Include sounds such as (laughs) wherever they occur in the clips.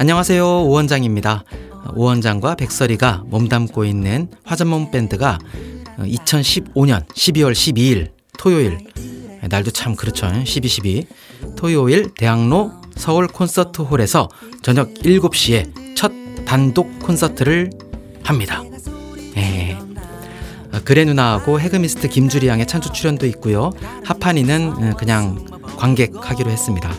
안녕하세요. 오원장입니다. 오원장과 백설이가 몸담고 있는 화전몽 밴드가 2015년 12월 12일 토요일 날도 참 그렇죠. 12, 12 토요일 대학로 서울 콘서트 홀에서 저녁 7시에 첫 단독 콘서트를 합니다. 예. 그래 누나하고 해그미스트 김주리 양의 찬조 출연도 있고요. 하판이는 그냥 관객하기로 했습니다.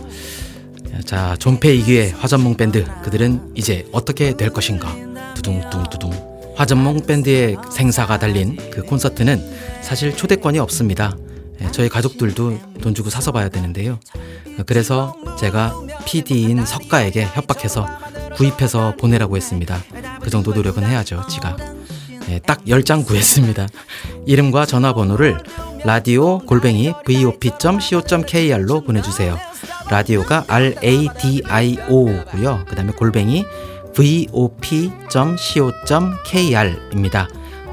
자, 존폐 이기의 화전몽 밴드 그들은 이제 어떻게 될 것인가? 두둥둥두둥. 화전몽 밴드의 생사가 달린 그 콘서트는 사실 초대권이 없습니다. 예, 저희 가족들도 돈 주고 사서 봐야 되는데요. 그래서 제가 PD인 석가에게 협박해서 구입해서 보내라고 했습니다. 그 정도 노력은 해야죠, 지가. 예, 딱 10장 구했습니다. (laughs) 이름과 전화번호를 라디오 골뱅이 vop.co.kr로 보내주세요. 라디오가 R-A-D-I-O고요. 그 다음에 골뱅이 vop.co.kr입니다.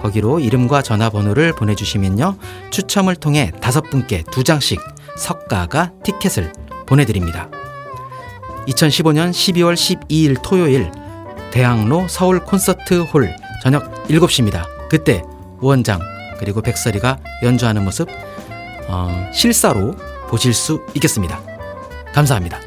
거기로 이름과 전화번호를 보내주시면요. 추첨을 통해 다섯 분께 두 장씩 석가가 티켓을 보내드립니다. 2015년 12월 12일 토요일 대학로 서울 콘서트 홀 저녁 7시입니다. 그때 우원장 그리고 백설이가 연주하는 모습 어, 실사로 보실 수 있겠습니다. 감사합니다.